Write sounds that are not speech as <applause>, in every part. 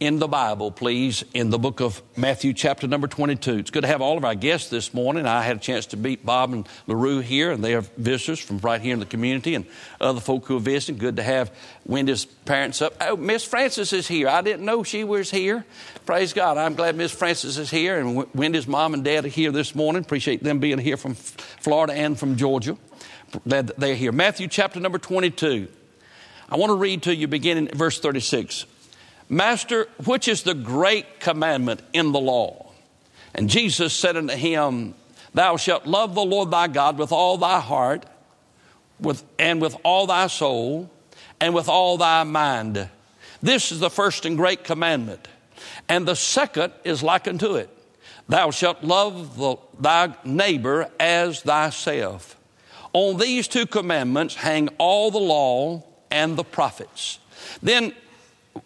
in the Bible, please, in the book of Matthew, chapter number 22. It's good to have all of our guests this morning. I had a chance to meet Bob and LaRue here, and they are visitors from right here in the community and other folk who are visiting. Good to have Wendy's parents up. Oh, Miss Frances is here. I didn't know she was here. Praise God. I'm glad Miss Frances is here, and Wendy's mom and dad are here this morning. Appreciate them being here from Florida and from Georgia. Glad that they're here. Matthew, chapter number 22. I want to read to you beginning at verse 36. Master, which is the great commandment in the law? And Jesus said unto him, Thou shalt love the Lord thy God with all thy heart, with, and with all thy soul, and with all thy mind. This is the first and great commandment. And the second is like unto it Thou shalt love the, thy neighbor as thyself. On these two commandments hang all the law and the prophets. Then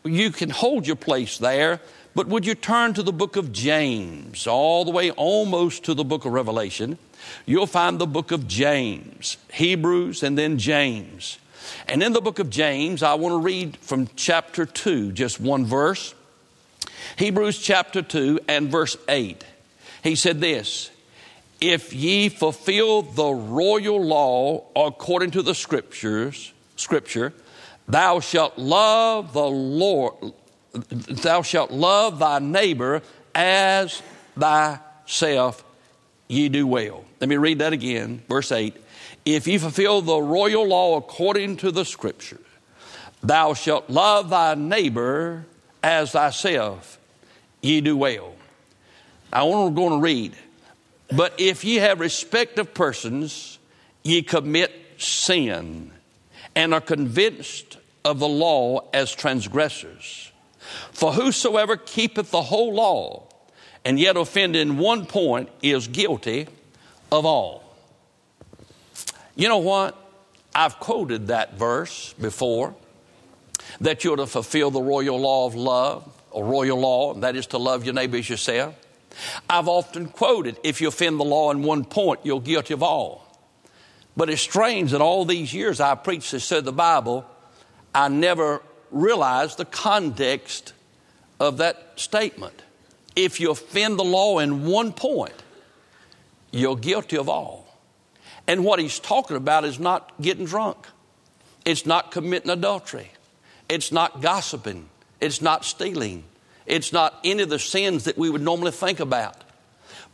you can hold your place there, but would you turn to the book of James, all the way almost to the book of Revelation? You'll find the book of James, Hebrews, and then James. And in the book of James, I want to read from chapter 2, just one verse. Hebrews chapter 2 and verse 8. He said this If ye fulfill the royal law according to the scriptures, scripture, Thou shalt love the Lord, thou shalt love thy neighbor as thyself, ye do well. Let me read that again, verse 8. If ye fulfill the royal law according to the scripture, thou shalt love thy neighbor as thyself, ye do well. I want to go and read. But if ye have respect of persons, ye commit sin and are convinced of the law as transgressors. For whosoever keepeth the whole law and yet offend in one point is guilty of all. You know what? I've quoted that verse before that you're to fulfill the royal law of love, a royal law, and that is to love your neighbor as yourself. I've often quoted if you offend the law in one point, you're guilty of all. But it's strange that all these years I preached this said the Bible, I never realized the context of that statement. If you offend the law in one point, you're guilty of all. And what he's talking about is not getting drunk, it's not committing adultery, it's not gossiping, it's not stealing, it's not any of the sins that we would normally think about.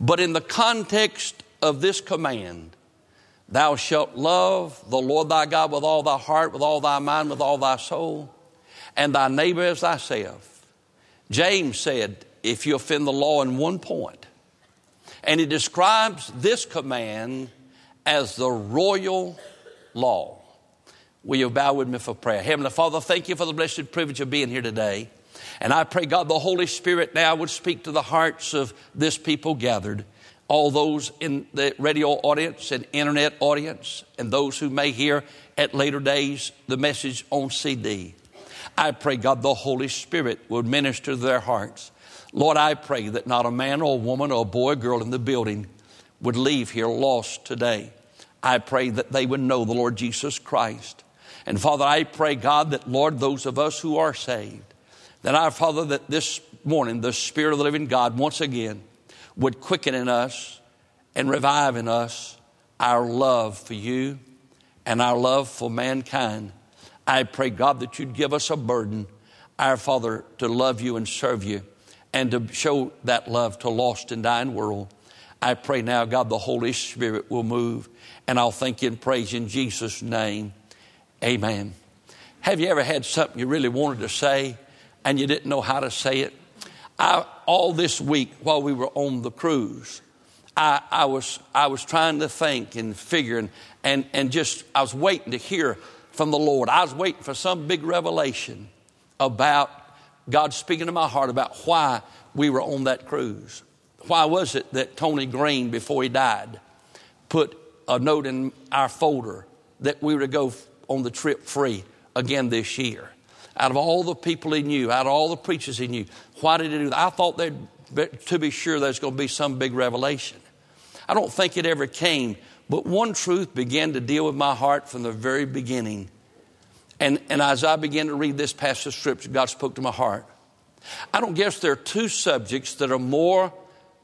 But in the context of this command, Thou shalt love the Lord thy God with all thy heart, with all thy mind, with all thy soul, and thy neighbor as thyself. James said, if you offend the law in one point, and he describes this command as the royal law. Will you bow with me for prayer? Heavenly Father, thank you for the blessed privilege of being here today. And I pray, God, the Holy Spirit now would speak to the hearts of this people gathered all those in the radio audience and internet audience, and those who may hear at later days the message on CD. I pray, God, the Holy Spirit would minister to their hearts. Lord, I pray that not a man or a woman or a boy or girl in the building would leave here lost today. I pray that they would know the Lord Jesus Christ. And Father, I pray, God, that Lord, those of us who are saved, that our Father, that this morning the Spirit of the living God once again would quicken in us and revive in us our love for you and our love for mankind. I pray, God, that you'd give us a burden, our Father, to love you and serve you and to show that love to lost and dying world. I pray now, God, the Holy Spirit will move, and I'll thank you and praise you in Jesus' name. Amen. Have you ever had something you really wanted to say and you didn't know how to say it? I, all this week while we were on the cruise, I, I, was, I was trying to think and figure and, and, and just, I was waiting to hear from the Lord. I was waiting for some big revelation about God speaking to my heart about why we were on that cruise. Why was it that Tony Green, before he died, put a note in our folder that we were to go on the trip free again this year? Out of all the people he knew, out of all the preachers he knew, why did he do that? I thought there, to be sure, there's going to be some big revelation. I don't think it ever came, but one truth began to deal with my heart from the very beginning. And, and as I began to read this passage of scripture, God spoke to my heart. I don't guess there are two subjects that are more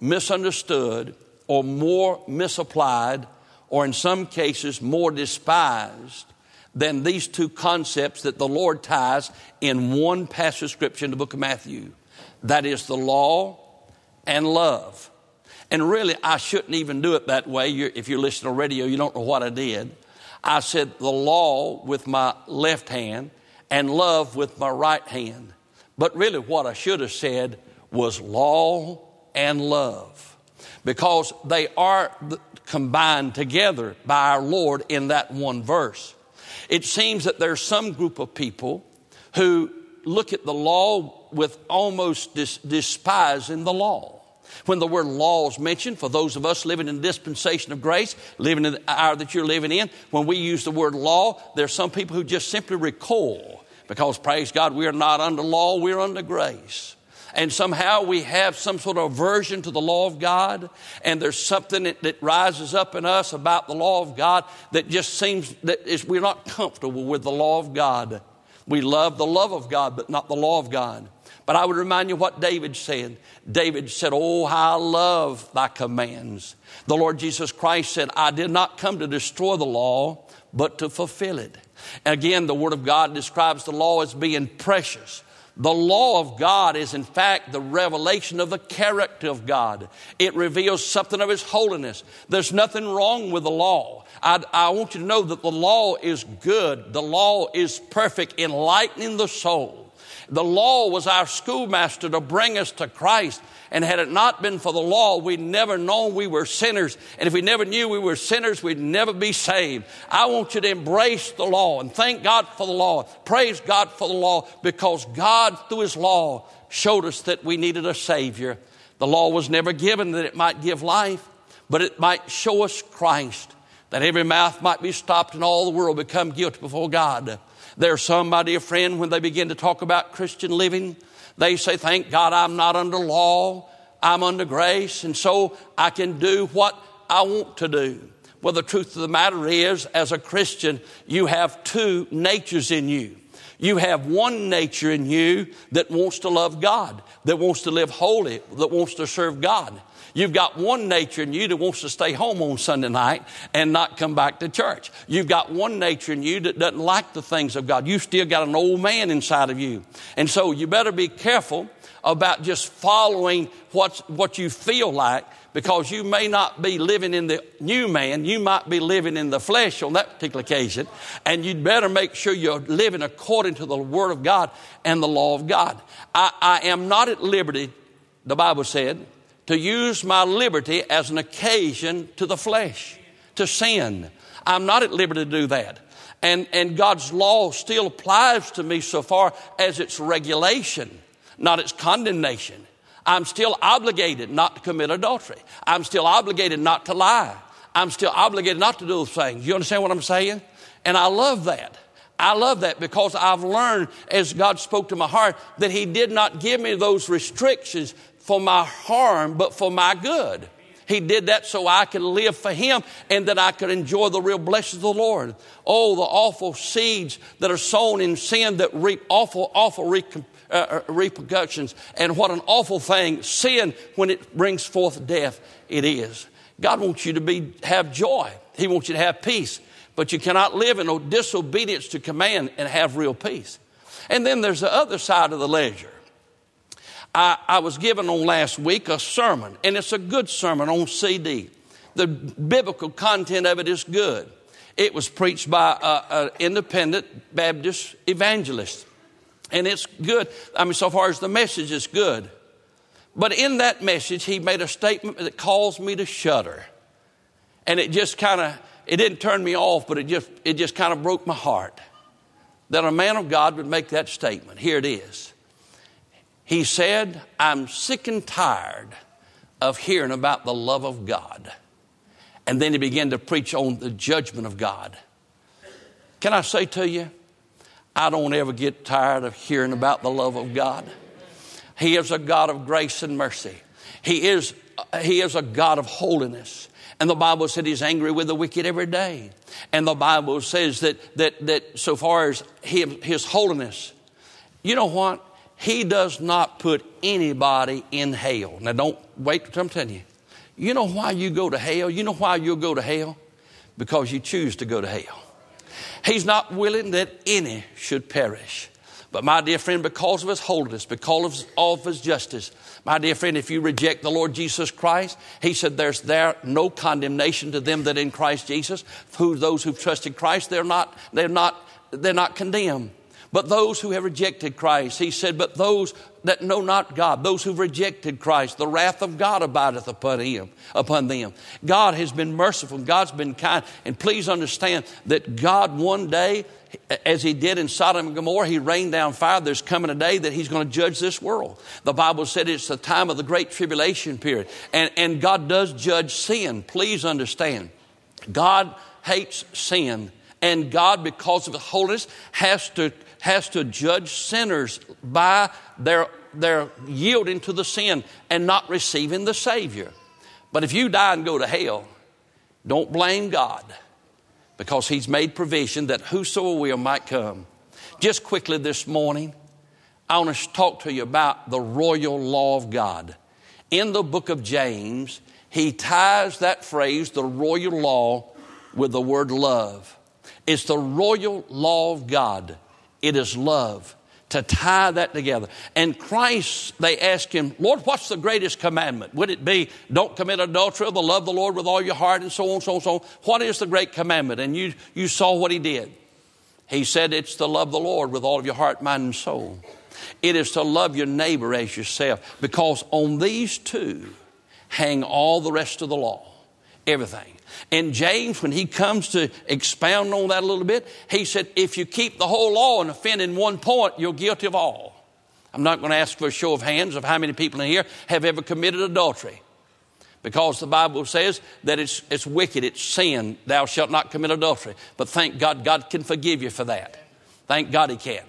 misunderstood or more misapplied or in some cases more despised than these two concepts that the Lord ties in one passage of scripture in the book of Matthew. That is the law and love. And really, I shouldn't even do it that way. You're, if you're listening to radio, you don't know what I did. I said the law with my left hand and love with my right hand. But really, what I should have said was law and love because they are combined together by our Lord in that one verse. It seems that there's some group of people who look at the law with almost dis- despising the law. When the word law is mentioned, for those of us living in the dispensation of grace, living in the hour that you're living in, when we use the word law, there's some people who just simply recoil because, praise God, we are not under law, we're under grace and somehow we have some sort of aversion to the law of God, and there's something that, that rises up in us about the law of God that just seems that is, we're not comfortable with the law of God. We love the love of God, but not the law of God. But I would remind you what David said. David said, Oh, I love thy commands. The Lord Jesus Christ said, I did not come to destroy the law, but to fulfill it. Again, the Word of God describes the law as being precious. The law of God is, in fact, the revelation of the character of God. It reveals something of His holiness. There's nothing wrong with the law. I, I, want you to know that the law is good, the law is perfect, enlightening the soul. The law was our schoolmaster to bring us to Christ. And had it not been for the law, we'd never known we were sinners. And if we never knew we were sinners, we'd never be saved. I want you to embrace the law and thank God for the law. Praise God for the law because God, through His law, showed us that we needed a Savior. The law was never given that it might give life, but it might show us Christ, that every mouth might be stopped and all the world become guilty before God. There's some, my dear friend, when they begin to talk about Christian living, they say, Thank God I'm not under law, I'm under grace, and so I can do what I want to do. Well, the truth of the matter is, as a Christian, you have two natures in you. You have one nature in you that wants to love God, that wants to live holy, that wants to serve God. You've got one nature in you that wants to stay home on Sunday night and not come back to church. You've got one nature in you that doesn't like the things of God. You've still got an old man inside of you. And so you better be careful about just following what's, what you feel like because you may not be living in the new man, you might be living in the flesh on that particular occasion, and you'd better make sure you're living according to the Word of God and the law of God. I, I am not at liberty, the Bible said, to use my liberty as an occasion to the flesh, to sin. I'm not at liberty to do that. And, and God's law still applies to me so far as its regulation, not its condemnation. I'm still obligated not to commit adultery. I'm still obligated not to lie. I'm still obligated not to do those things. You understand what I'm saying? And I love that. I love that because I've learned as God spoke to my heart that He did not give me those restrictions for my harm, but for my good. He did that so I could live for Him and that I could enjoy the real blessings of the Lord. Oh, the awful seeds that are sown in sin that reap awful, awful re- uh, uh, repercussions. And what an awful thing sin, when it brings forth death, it is. God wants you to be, have joy. He wants you to have peace. But you cannot live in disobedience to command and have real peace. And then there's the other side of the ledger. I, I was given on last week a sermon, and it's a good sermon on CD. The biblical content of it is good. It was preached by an independent Baptist evangelist, and it's good. I mean, so far as the message is good. But in that message, he made a statement that caused me to shudder. And it just kind of, it didn't turn me off, but it just, it just kind of broke my heart that a man of God would make that statement. Here it is. He said, I'm sick and tired of hearing about the love of God. And then he began to preach on the judgment of God. Can I say to you, I don't ever get tired of hearing about the love of God. He is a God of grace and mercy. He is, he is a God of holiness. And the Bible said he's angry with the wicked every day. And the Bible says that, that, that so far as his holiness, you know what? He does not put anybody in hell. Now, don't wait till I'm telling you. You know why you go to hell? You know why you'll go to hell? Because you choose to go to hell. He's not willing that any should perish. But, my dear friend, because of his holiness, because of his justice, my dear friend, if you reject the Lord Jesus Christ, he said there's there no condemnation to them that in Christ Jesus, who those who've trusted Christ, they're not, they're not, they're not condemned. But those who have rejected Christ, he said, but those that know not God, those who've rejected Christ, the wrath of God abideth upon him, upon them. God has been merciful, God's been kind, and please understand that God one day, as he did in Sodom and Gomorrah, he rained down fire. There's coming a day that he's going to judge this world. The Bible said it's the time of the great tribulation period. And, and God does judge sin. Please understand. God hates sin. And God, because of his holiness, has to has to judge sinners by their, their yielding to the sin and not receiving the Savior. But if you die and go to hell, don't blame God because He's made provision that whosoever will might come. Just quickly this morning, I want to talk to you about the royal law of God. In the book of James, he ties that phrase, the royal law, with the word love. It's the royal law of God. It is love. To tie that together. And Christ, they asked him, Lord, what's the greatest commandment? Would it be, don't commit adultery, but love the Lord with all your heart, and so on, so on, so on? What is the great commandment? And you, you saw what he did. He said, It's to love the Lord with all of your heart, mind, and soul. It is to love your neighbor as yourself, because on these two hang all the rest of the law. Everything. And James, when he comes to expound on that a little bit, he said, if you keep the whole law and offend in one point, you're guilty of all. I'm not going to ask for a show of hands of how many people in here have ever committed adultery. Because the Bible says that it's, it's wicked, it's sin, thou shalt not commit adultery. But thank God, God can forgive you for that. Thank God He can.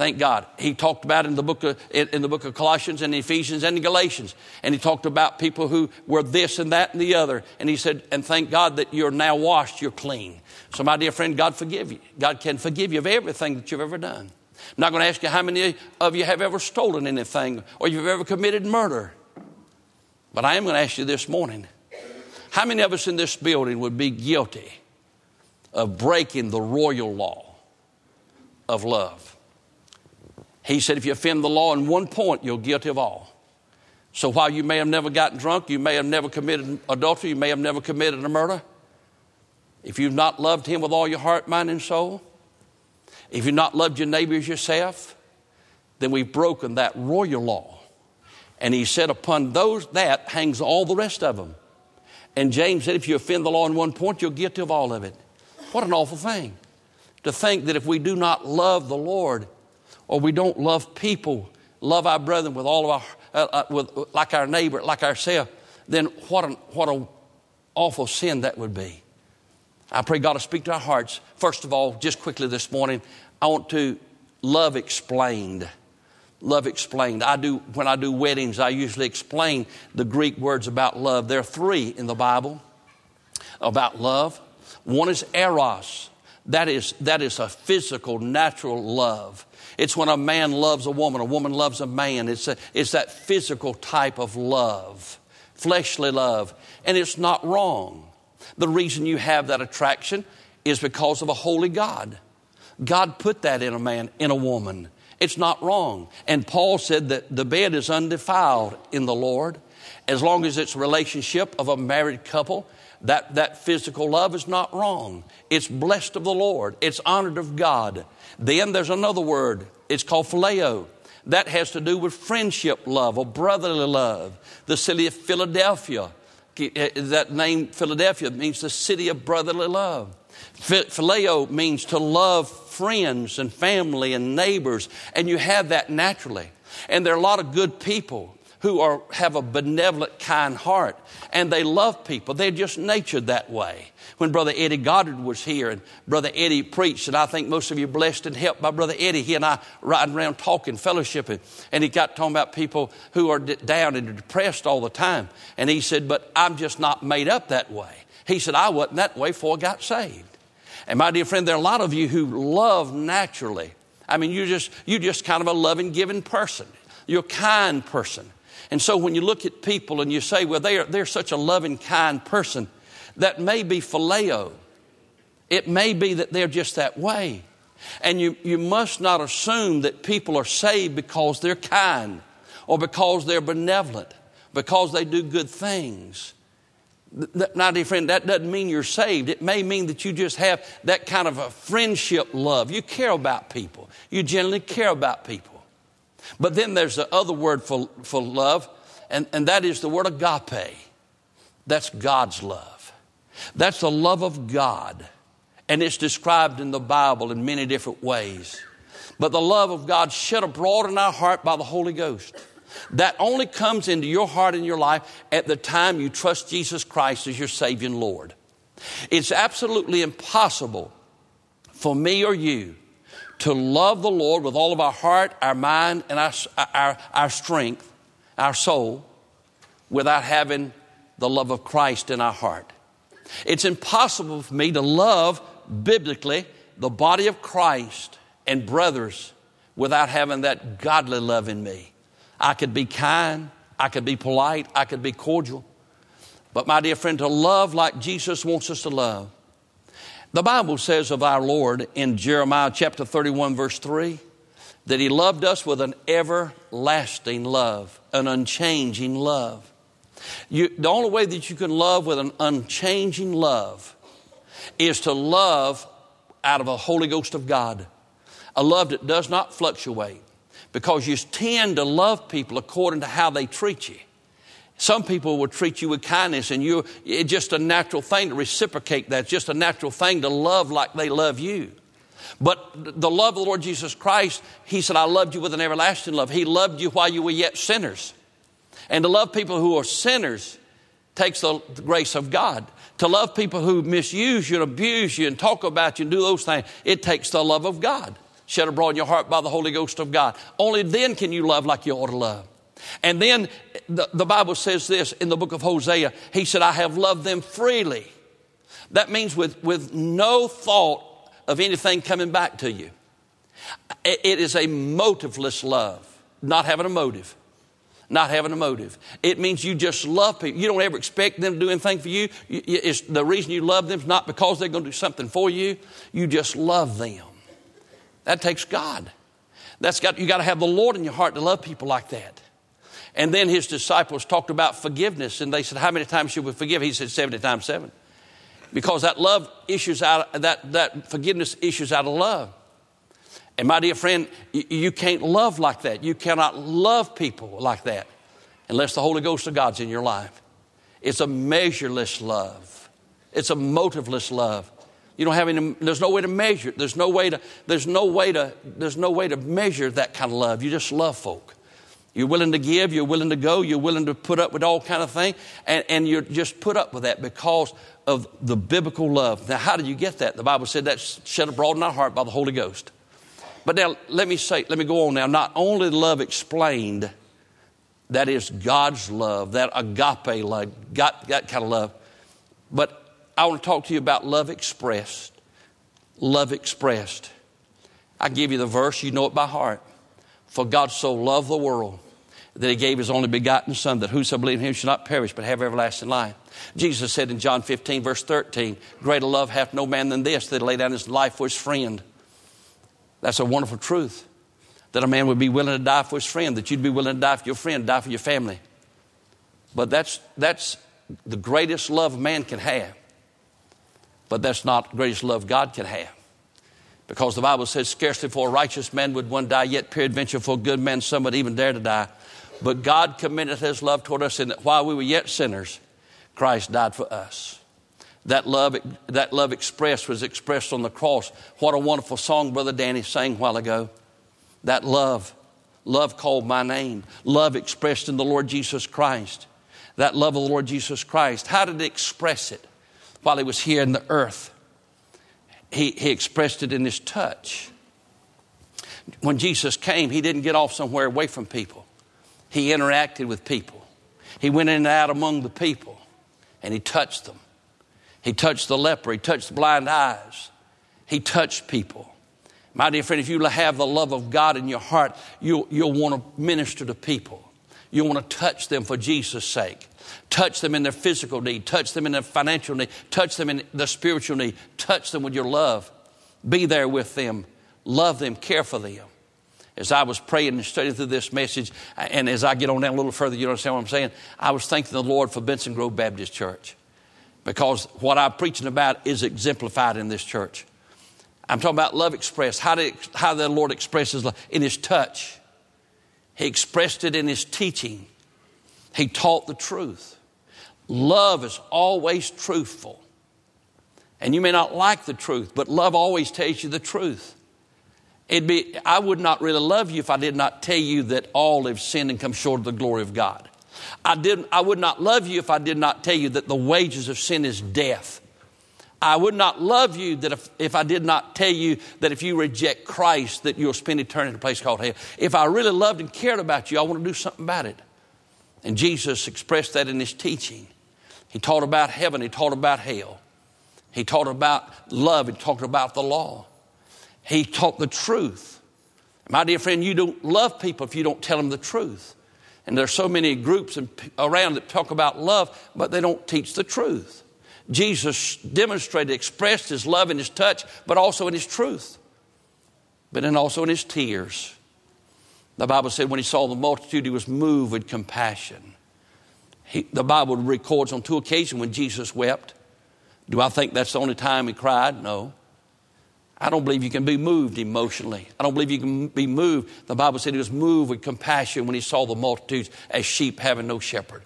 Thank God. He talked about in the book of, in the book of Colossians and Ephesians and Galatians. And he talked about people who were this and that and the other. And he said, and thank God that you're now washed, you're clean. So my dear friend, God forgive you. God can forgive you of everything that you've ever done. I'm not going to ask you how many of you have ever stolen anything or you've ever committed murder. But I am going to ask you this morning, how many of us in this building would be guilty of breaking the royal law of love? He said, if you offend the law in one point, you're guilty of all. So while you may have never gotten drunk, you may have never committed adultery, you may have never committed a murder, if you've not loved him with all your heart, mind, and soul, if you've not loved your neighbors yourself, then we've broken that royal law. And he said, upon those that hangs all the rest of them. And James said, if you offend the law in one point, you're guilty of all of it. What an awful thing to think that if we do not love the Lord, or we don't love people, love our brethren with all of our, uh, uh, with, like our neighbor, like ourselves, then what an, what an awful sin that would be. I pray God to speak to our hearts. First of all, just quickly this morning, I want to love explained. Love explained. I do, when I do weddings, I usually explain the Greek words about love. There are three in the Bible about love. One is eros. That is, that is a physical, natural love. It's when a man loves a woman, a woman loves a man. It's, a, it's that physical type of love, fleshly love. And it's not wrong. The reason you have that attraction is because of a holy God. God put that in a man, in a woman. It's not wrong. And Paul said that the bed is undefiled in the Lord. As long as it's relationship of a married couple, that, that physical love is not wrong. It's blessed of the Lord. It's honored of God. Then there's another word. It's called phileo. That has to do with friendship love or brotherly love. The city of Philadelphia, eh, that name Philadelphia means the city of brotherly love. Phileo means to love friends and family and neighbors, and you have that naturally. And there are a lot of good people who are, have a benevolent, kind heart, and they love people. They're just natured that way. When Brother Eddie Goddard was here and Brother Eddie preached, and I think most of you blessed and helped by Brother Eddie, he and I riding around talking, fellowshipping, and he got talking about people who are down and depressed all the time. And he said, But I'm just not made up that way. He said, I wasn't that way before I got saved. And my dear friend, there are a lot of you who love naturally. I mean, you're just, you're just kind of a loving, giving person. You're a kind person. And so when you look at people and you say, well, they're, they're such a loving, kind person, that may be phileo. It may be that they're just that way. And you, you must not assume that people are saved because they're kind or because they're benevolent, because they do good things. Now, dear friend, that doesn't mean you're saved. It may mean that you just have that kind of a friendship love. You care about people. You generally care about people. But then there's the other word for, for love, and, and that is the word agape. That's God's love. That's the love of God. And it's described in the Bible in many different ways. But the love of God shed abroad in our heart by the Holy Ghost. That only comes into your heart and your life at the time you trust Jesus Christ as your Savior and Lord. It's absolutely impossible for me or you to love the Lord with all of our heart, our mind, and our, our, our strength, our soul, without having the love of Christ in our heart. It's impossible for me to love biblically the body of Christ and brothers without having that godly love in me. I could be kind, I could be polite, I could be cordial. But my dear friend, to love like Jesus wants us to love. The Bible says of our Lord in Jeremiah chapter 31, verse 3, that He loved us with an everlasting love, an unchanging love. You, the only way that you can love with an unchanging love is to love out of a Holy Ghost of God, a love that does not fluctuate because you tend to love people according to how they treat you. Some people will treat you with kindness, and you it's just a natural thing to reciprocate that. It's just a natural thing to love like they love you. But the love of the Lord Jesus Christ, He said, I loved you with an everlasting love. He loved you while you were yet sinners. And to love people who are sinners takes the grace of God. To love people who misuse you and abuse you and talk about you and do those things, it takes the love of God shed abroad in your heart by the Holy Ghost of God. Only then can you love like you ought to love. And then the, the Bible says this in the book of Hosea. He said, I have loved them freely. That means with, with no thought of anything coming back to you. It, is a motiveless love, not having a motive. Not having a motive. It means you just love people. You don't ever expect them to do anything for you. It's the reason you love them is not because they're going to do something for you. You just love them. That takes God. That's got, you got to have the Lord in your heart to love people like that. And then his disciples talked about forgiveness, and they said, How many times should we forgive? He said, 70 times 7. Because that love issues out, that, that forgiveness issues out of love. And my dear friend, you, you can't love like that. You cannot love people like that unless the Holy Ghost of God's in your life. It's a measureless love, it's a motiveless love. You don't have any, there's no way to measure it. There's no way to, there's no way to, there's no way to measure that kind of love. You just love folk. You're willing to give, you're willing to go, you're willing to put up with all kind of things, and, and you're just put up with that because of the biblical love. Now, how did you get that? The Bible said that's shed abroad in our heart by the Holy Ghost. But now, let me say, let me go on now. Not only love explained, that is God's love, that agape love, God, that kind of love, but I want to talk to you about love expressed. Love expressed. I give you the verse, you know it by heart. For God so loved the world that he gave his only begotten Son, that whoso believes in him should not perish but have everlasting life. Jesus said in John 15, verse 13, Greater love hath no man than this, that he lay down his life for his friend. That's a wonderful truth. That a man would be willing to die for his friend, that you'd be willing to die for your friend, die for your family. But that's, that's the greatest love man can have. But that's not the greatest love God can have. Because the Bible says, scarcely for a righteous man would one die, yet peradventure for a good man some would even dare to die. But God commended his love toward us in that while we were yet sinners, Christ died for us. That love, that love expressed was expressed on the cross. What a wonderful song Brother Danny sang a while ago. That love, love called my name, love expressed in the Lord Jesus Christ. That love of the Lord Jesus Christ. How did it express it? while he was here in the earth. He, he expressed it in his touch. When Jesus came, he didn't get off somewhere away from people. He interacted with people. He went in and out among the people and he touched them. He touched the leper, he touched the blind eyes, he touched people. My dear friend, if you have the love of God in your heart, you'll, you'll want to minister to people. You'll want to touch them for Jesus' sake. Touch them in their physical need, touch them in their financial need, touch them in their spiritual need, touch them with your love. Be there with them, love them, care for them. As I was praying and studying through this message, and as I get on down a little further, you understand what I'm saying? I was thanking the Lord for Benson Grove Baptist Church because what I'm preaching about is exemplified in this church. I'm talking about love expressed. How, how the Lord expresses love in His touch. He expressed it in His teaching. He taught the truth. Love is always truthful. And you may not like the truth, but love always tells you the truth. It'd be, I would not really love you if I did not tell you that all have sinned and come short of the glory of God. I, did, I would not love you if I did not tell you that the wages of sin is death. I would not love you that if, if I did not tell you that if you reject Christ, that you'll spend eternity in a place called hell. If I really loved and cared about you, I want to do something about it. And Jesus expressed that in his teaching. He taught about heaven, he taught about hell. He taught about love, he talked about the law. He taught the truth. My dear friend, you don't love people if you don't tell them the truth. And there's so many groups around that talk about love, but they don't teach the truth. Jesus demonstrated, expressed his love in his touch, but also in his truth, but then also in his tears. The Bible said when he saw the multitude, he was moved with compassion. He, the Bible records on two occasions when Jesus wept. Do I think that's the only time he cried? No. I don't believe you can be moved emotionally. I don't believe you can be moved. The Bible said he was moved with compassion when he saw the multitudes as sheep having no shepherd.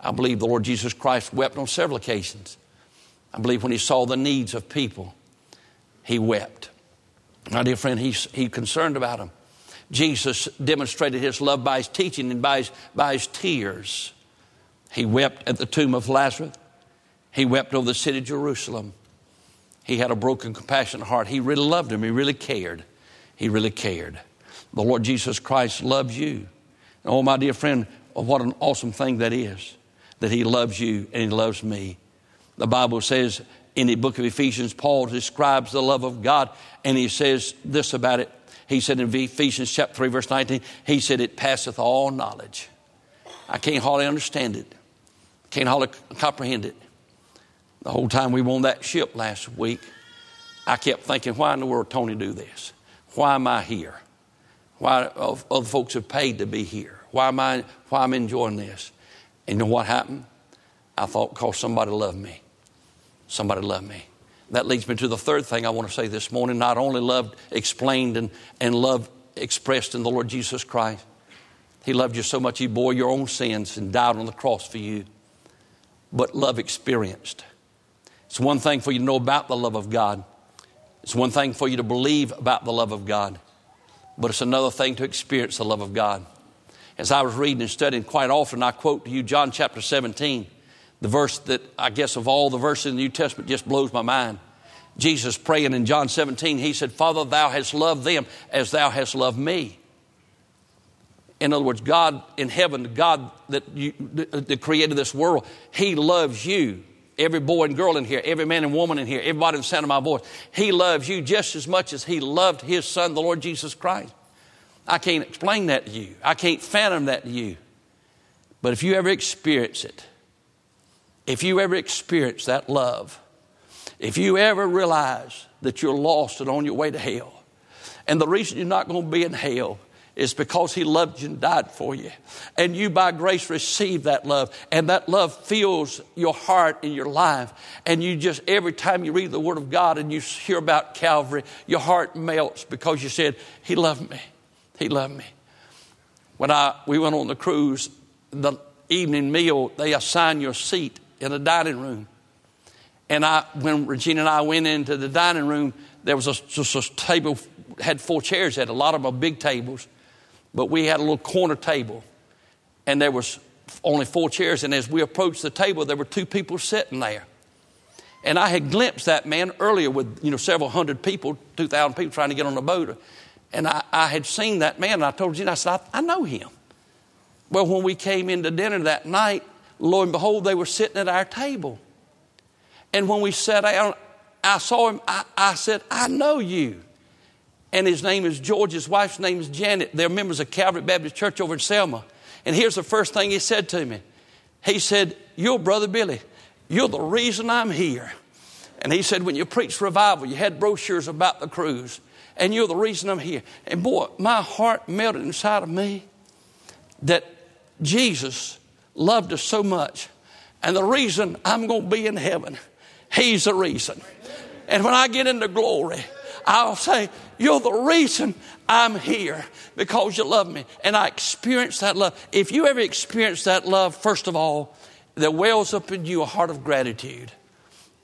I believe the Lord Jesus Christ wept on several occasions. I believe when he saw the needs of people, he wept. My dear friend, he's he concerned about them. Jesus demonstrated his love by his teaching and by his, by his tears. He wept at the tomb of Lazarus. He wept over the city of Jerusalem. He had a broken, compassionate heart. He really loved him. He really cared. He really cared. The Lord Jesus Christ loves you. Oh, my dear friend, oh, what an awesome thing that is that He loves you and He loves me. The Bible says in the book of Ephesians, Paul describes the love of God and he says this about it. He said in Ephesians chapter 3, verse 19, he said, It passeth all knowledge. I can't hardly understand it, can't hardly comprehend it. The whole time we were on that ship last week, I kept thinking, why in the world Tony do this? Why am I here? Why other folks have paid to be here? Why am I why I'm enjoying this? And you know what happened? I thought, because somebody loved me. Somebody loved me. That leads me to the third thing I want to say this morning. Not only love explained and, and love expressed in the Lord Jesus Christ, He loved you so much He bore your own sins and died on the cross for you, but love experienced. It's one thing for you to know about the love of God. It's one thing for you to believe about the love of God. But it's another thing to experience the love of God. As I was reading and studying, quite often I quote to you John chapter 17, the verse that I guess of all the verses in the New Testament just blows my mind. Jesus praying in John 17, he said, Father, thou hast loved them as thou hast loved me. In other words, God in heaven, God that, you, that created this world, He loves you every boy and girl in here, every man and woman in here, everybody in the sound of my voice. He loves you just as much as He loved His Son, the Lord Jesus Christ. I can't explain that to you. I can't fathom that to you. But if you ever experience it, if you ever experience that love, if you ever realize that you're lost and on your way to hell, and the reason you're not going to be in hell is because he loved you and died for you. And you, by grace, receive that love. And that love fills your heart and your life. And you just, every time you read the Word of God and you hear about Calvary, your heart melts because you said, He loved me. He loved me. When I, we went on the cruise, the evening meal, they assign your seat in a dining room. And I, when Regina and I went into the dining room, there was a, just a table, had four chairs, had a lot of them big tables. But we had a little corner table, and there was only four chairs. And as we approached the table, there were two people sitting there. And I had glimpsed that man earlier with you know several hundred people, two thousand people trying to get on the boat. And I, I, had seen that man, and I told you, I said, I, I know him. Well, when we came into dinner that night, lo and behold, they were sitting at our table. And when we sat down, I saw him. I, I said, I know you. and his name is George. His wife's name is Janet. They're members of Calvary Baptist Church over in Selma. And here's the first thing he said to me. He said, You're Brother Billy. You're the reason I'm here. And he said, When you preached revival, you had brochures about the cruise, and you're the reason I'm here. And boy, my heart melted inside of me that Jesus loved us so much. And the reason I'm going to be in heaven, He's the reason. And when I get into glory, I'll say, You're the reason I'm here because you love me. And I experience that love. If you ever experience that love, first of all, that wells up in you a heart of gratitude.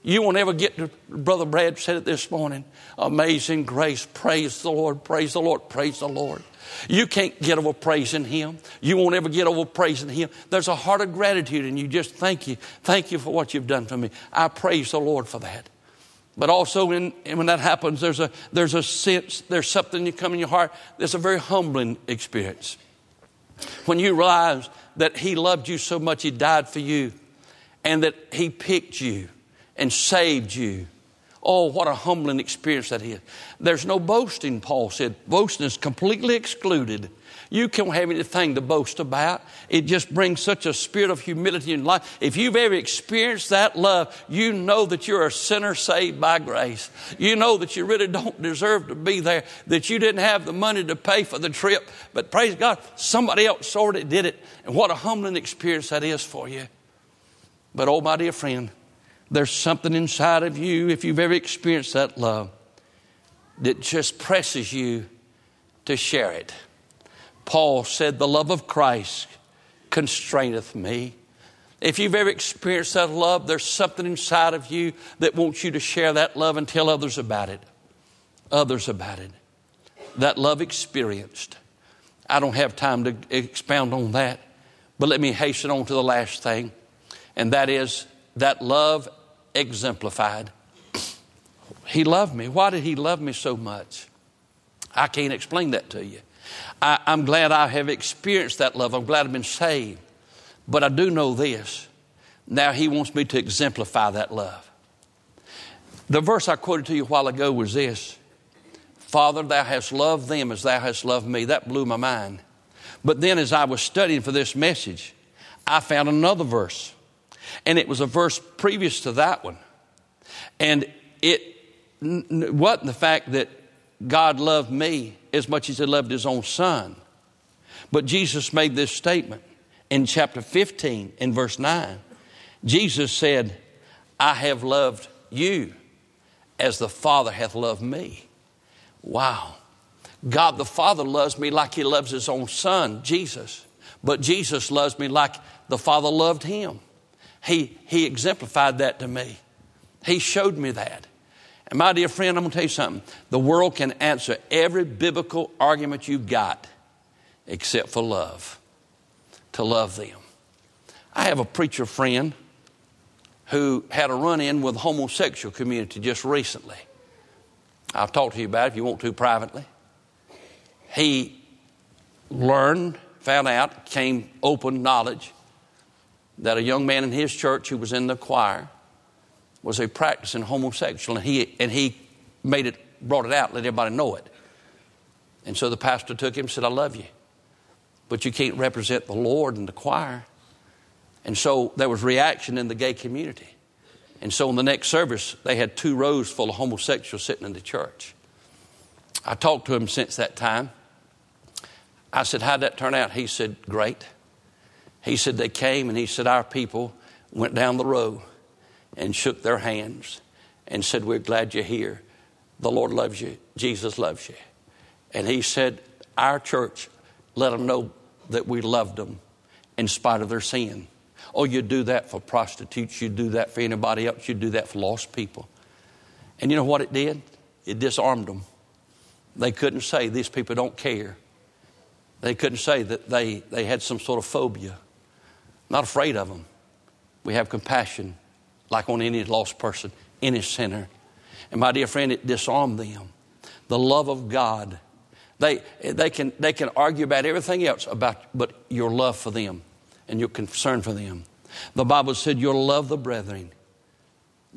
You won't ever get to, Brother Brad said it this morning amazing grace. Praise the Lord, praise the Lord, praise the Lord. You can't get over praising Him. You won't ever get over praising Him. There's a heart of gratitude, and you just thank you. Thank you for what you've done for me. I praise the Lord for that. But also, when, when that happens, there's a, there's a sense, there's something you come in your heart that's a very humbling experience. When you realize that He loved you so much, He died for you, and that He picked you and saved you. Oh, what a humbling experience that is. There's no boasting, Paul said. Boasting is completely excluded. You can't have anything to boast about. It just brings such a spirit of humility in life. If you've ever experienced that love, you know that you're a sinner saved by grace. You know that you really don't deserve to be there, that you didn't have the money to pay for the trip, but praise God, somebody else sort of did it. And what a humbling experience that is for you. But oh, my dear friend, there's something inside of you, if you've ever experienced that love, that just presses you to share it. Paul said, The love of Christ constraineth me. If you've ever experienced that love, there's something inside of you that wants you to share that love and tell others about it. Others about it. That love experienced. I don't have time to expound on that, but let me hasten on to the last thing, and that is that love exemplified. He loved me. Why did He love me so much? I can't explain that to you. I, am glad I have experienced that love. I'm glad I've been saved. But I do know this. Now He wants me to exemplify that love. The verse I quoted to you a while ago was this Father, thou hast loved them as thou hast loved me. That blew my mind. But then, as I was studying for this message, I found another verse. And it was a verse previous to that one. And it wasn't the fact that God loved me as much as he loved his own son. But Jesus made this statement in chapter 15 in verse 9. Jesus said, I have loved you as the Father hath loved me. Wow. God the Father loves me like he loves his own son, Jesus. But Jesus loves me like the Father loved him. He, he exemplified that to me. He showed me that. And my dear friend, I'm going to tell you something. The world can answer every biblical argument you've got except for love, to love them. I have a preacher friend who had a run in with the homosexual community just recently. I'll talk to you about it if you want to privately. He learned, found out, came open knowledge that a young man in his church who was in the choir was a practicing homosexual, and he, and he made it, brought it out, let everybody know it. And so the pastor took him and said, I love you, but you can't represent the Lord in the choir. And so there was reaction in the gay community. And so in the next service, they had two rows full of homosexuals sitting in the church. I talked to him since that time. I said, How'd that turn out? He said, Great. He said, They came and he said, Our people went down the row and shook their hands and said, We're glad you're here. The Lord loves you. Jesus loves you. And he said, Our church let them know that we loved them in spite of their sin. Oh, you'd do that for prostitutes, You'd do that for anybody else, You'd do that for lost people. And you know what it did? It disarmed them. They couldn't say these people don't care. They couldn't say that they, they had some sort of phobia. Not afraid of them. We have compassion like on any lost person, any sinner. And my dear friend, it disarmed them. The love of God. They, they, can, they can argue about everything else about but your love for them and your concern for them. The Bible said you'll love the brethren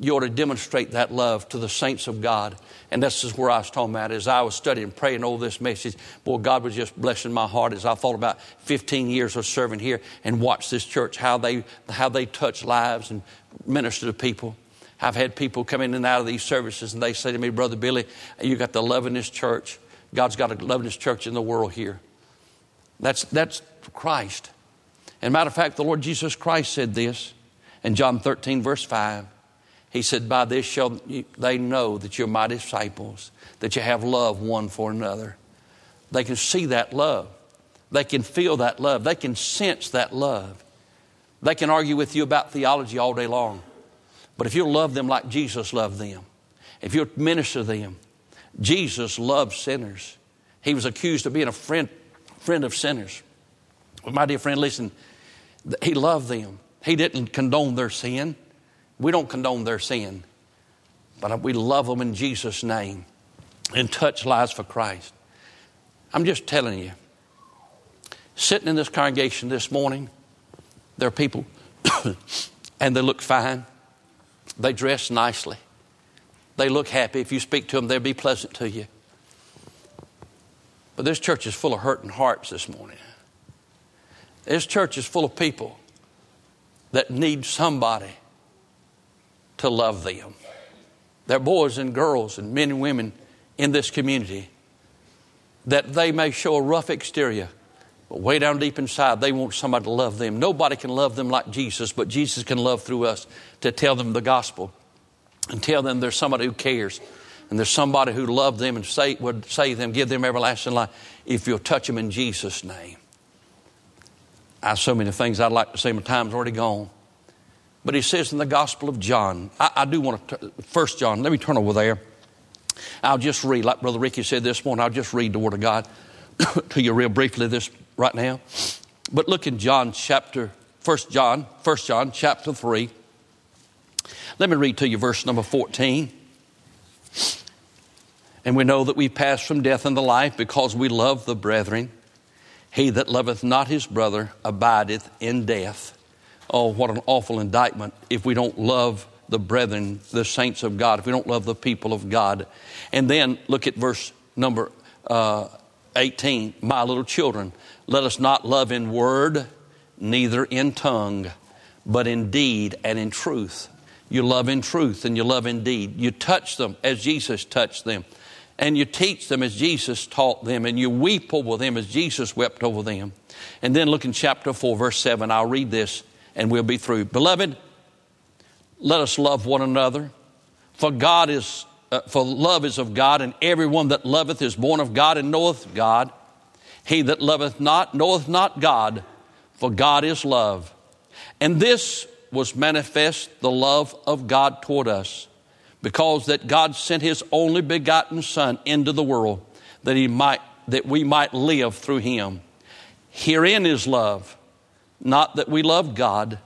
you ought to demonstrate that love to the saints of God. And this is where I was talking about as I was studying, praying over this message. Boy, God was just blessing my heart as I thought about 15 years of serving here and watched this church, how they, how they touch lives and minister to people. I've had people come in and out of these services and they say to me, Brother Billy, you got the love in this church. God's got a this church in the world here. That's, that's Christ. And matter of fact, the Lord Jesus Christ said this in John 13, verse 5. He said, By this shall they know that you're my disciples, that you have love one for another. They can see that love. They can feel that love. They can sense that love. They can argue with you about theology all day long. But if you love them like Jesus loved them, if you minister to them, Jesus loved sinners. He was accused of being a friend, friend of sinners. But my dear friend, listen, he loved them. He didn't condone their sin. We don't condone their sin. But we love them in Jesus' name and touch lives for Christ. I'm just telling you, sitting in this congregation this morning, there are people, <coughs> and they look fine. They dress nicely. They look happy. If you speak to them, they'll be pleasant to you. But this church is full of hurting hearts this morning. This church is full of people that need somebody to love them. There are boys and girls and men and women in this community that they may show a rough exterior, but way down deep inside, they want somebody to love them. Nobody can love them like Jesus, but Jesus can love through us to tell them the gospel and tell them there's somebody who cares and there's somebody who loved them and say, would save them, give them everlasting life if you'll touch them in Jesus' name. I have so many things I'd like to say, my time's already gone. But he says in the Gospel of John, I, I do want to, First John, let me turn over there. I'll just read, like Brother Ricky said this morning, I'll just read the Word of God <coughs> to you real briefly this right now. But look in John chapter, First John, First John chapter 3. Let me read to you verse number 14. And we know that we pass from death unto life because we love the brethren. He that loveth not his brother abideth in death. Oh, what an awful indictment if we don't love the brethren, the saints of God, if we don't love the people of God. And then look at verse number uh, 18. My little children, let us not love in word, neither in tongue, but in deed and in truth. You love in truth and you love in deed. You touch them as Jesus touched them and you teach them as Jesus taught them, and you weep over them as Jesus wept over them. And then look in chapter 4, verse 7. I'll read this and we'll be through. Beloved, let us love one another, for God is, uh, for love is of God, and everyone that loveth is born of God and knoweth God. He that loveth not knoweth not God, for God is love. And this was manifest the love of God toward us because that God sent his only begotten son into the world that he might that we might live through him. Herein is love, not that we loved God,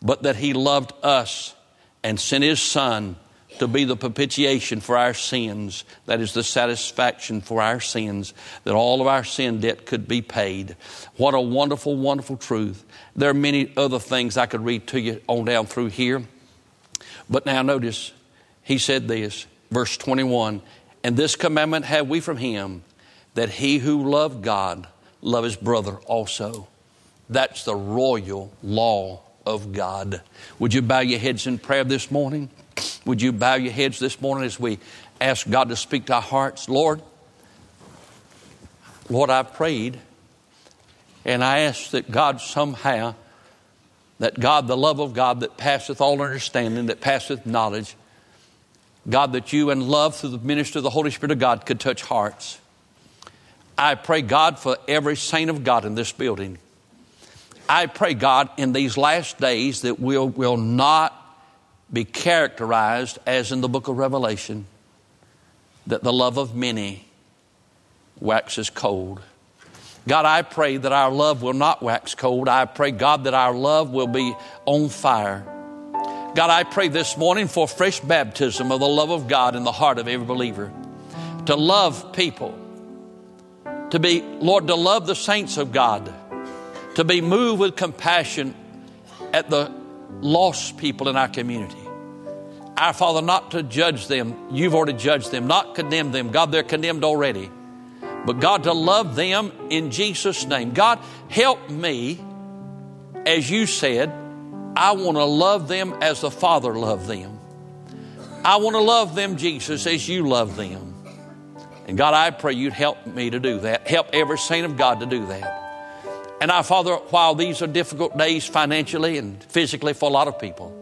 but that he loved us and sent his son to be the propitiation for our sins. That is the satisfaction for our sins, that all of our sin debt could be paid. What a wonderful, wonderful truth. There are many other things I could read to you on down through here. But now notice, he said this, verse 21 And this commandment have we from him, that he who loved God love his brother also. That's the royal law of God. Would you bow your heads in prayer this morning? Would you bow your heads this morning as we ask God to speak to our hearts? Lord, Lord, I've prayed and I ask that God somehow, that God, the love of God that passeth all understanding, that passeth knowledge, God, that you and love through the ministry of the Holy Spirit of God could touch hearts. I pray, God, for every saint of God in this building. I pray, God, in these last days that we will, not be characterized as in the book of Revelation, that the love of many waxes cold. God, I pray that our love will not wax cold. I pray, God, that our love will be on fire. God, I pray this morning for fresh baptism of the love of God in the heart of every believer. To love people. To be, Lord, to love the saints of God. To be moved with compassion at the lost people in our community. Our Father, not to judge them. You've already judged them, not condemn them. God, they're condemned already. But God, to love them in Jesus' name. God, help me, as you said, I want to love them as the Father loved them. I want to love them, Jesus, as you love them. And God, I pray you'd help me to do that. Help every saint of God to do that. And our Father, while these are difficult days financially and physically for a lot of people,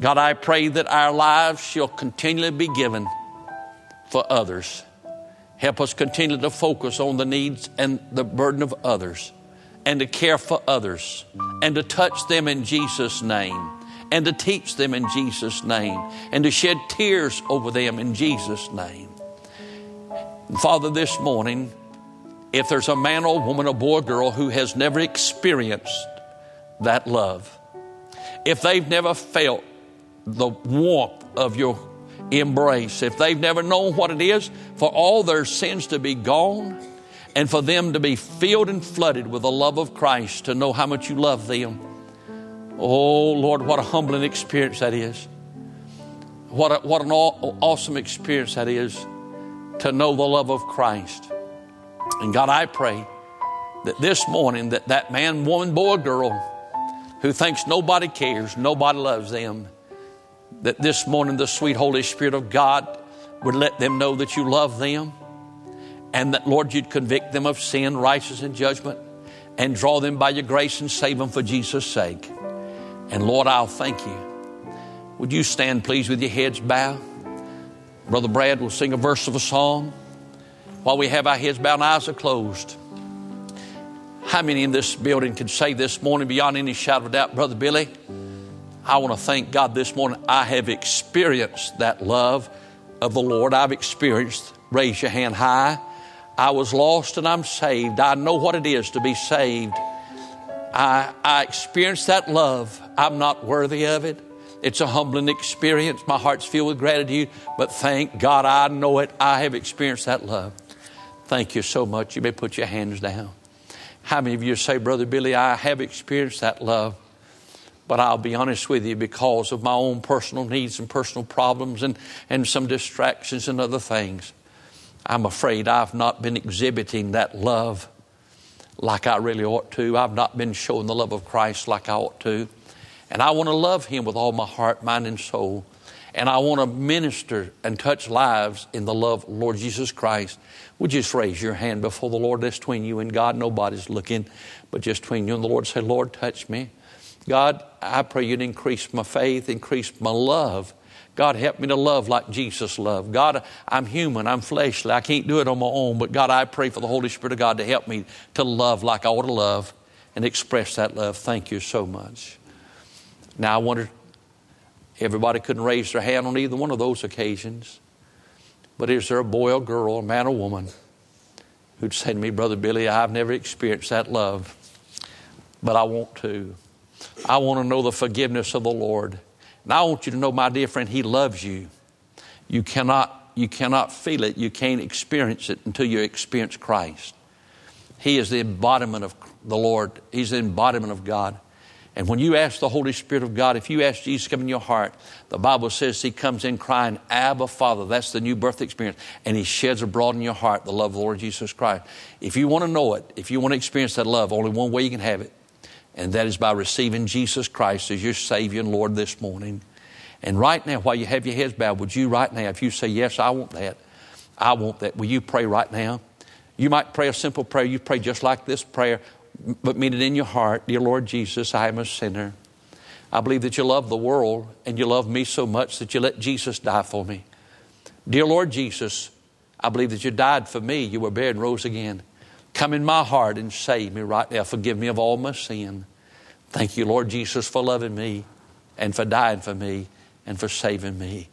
God, I pray that our lives shall continually be given for others. Help us continue to focus on the needs and the burden of others and to care for others and to touch them in Jesus' name and to teach them in Jesus' name and to shed tears over them in Jesus' name. Father, this morning, if there's a man or woman, a boy or girl who has never experienced that love, if they've never felt the warmth of your embrace, if they've never known what it is for all their sins to be gone and for them to be filled and flooded with the love of Christ, to know how much you love them. Oh, Lord, what a humbling experience that is. What, a, what an awesome experience that is to know the love of Christ. And God, I pray that this morning that that man, woman, boy, girl who thinks nobody cares, nobody loves them, that this morning the sweet Holy Spirit of God would let them know that you love them and that, Lord, you'd convict them of sin, righteousness, and judgment and draw them by your grace and save them for Jesus' sake. And Lord, I'll thank you. Would you stand, please, with your heads bowed? Brother Brad will sing a verse of a song while we have our heads bowed and eyes are closed. How many in this building can say this morning, beyond any shadow of doubt, Brother Billy, I want to thank God this morning. I have experienced that love of the Lord. I've experienced, raise your hand high. I was lost and I'm saved. I know what it is to be saved. I, I experienced that love. I'm not worthy of it. It's a humbling experience. My heart's filled with gratitude, but thank God I know it. I have experienced that love. Thank you so much. You may put your hands down. How many of you say, Brother Billy, I have experienced that love? But I'll be honest with you, because of my own personal needs and personal problems and, and some distractions and other things, I'm afraid I've not been exhibiting that love like I really ought to. I've not been showing the love of Christ like I ought to. And I want to love Him with all my heart, mind, and soul. And I want to minister and touch lives in the love of Lord Jesus Christ. Would you just raise your hand before the Lord? That's between you and God. Nobody's looking, but just between you and the Lord. Say, Lord, touch me. God, I pray you'd increase my faith, increase my love. God, help me to love like Jesus loved. God, I'm human, I'm fleshly, I can't do it on my own, but God, I pray for the Holy Spirit of God to help me to love like I ought to love and express that love. Thank you so much. Now, I wonder Everybody couldn't raise their hand on either one of those occasions. But is there a boy or girl, a man or woman, who'd say to me, Brother Billy, I've never experienced that love, but I want to. I want to know the forgiveness of the Lord. And I want you to know, my dear friend, He loves you. You cannot, you cannot feel it, you can't experience it until you experience Christ. He is the embodiment of the Lord, He's the embodiment of God. And when you ask the Holy Spirit of God, if you ask Jesus to come in your heart, the Bible says He comes in crying, Abba, Father. That's the new birth experience. And He sheds abroad in your heart the love of the Lord Jesus Christ. If you want to know it, if you want to experience that love, only one way you can have it, and that is by receiving Jesus Christ as your Savior and Lord this morning. And right now, while you have your heads bowed, would you right now, if you say, Yes, I want that, I want that, will you pray right now? You might pray a simple prayer. You pray just like this prayer but mean it in your heart, dear Lord Jesus, I am a sinner. I believe that you love the world and you love me so much that you let Jesus die for me. Dear Lord Jesus, I believe that you died for me. You were buried and rose again. Come in my heart and save me right now. Forgive me of all my sin. Thank you, Lord Jesus, for loving me and for dying for me and for saving me.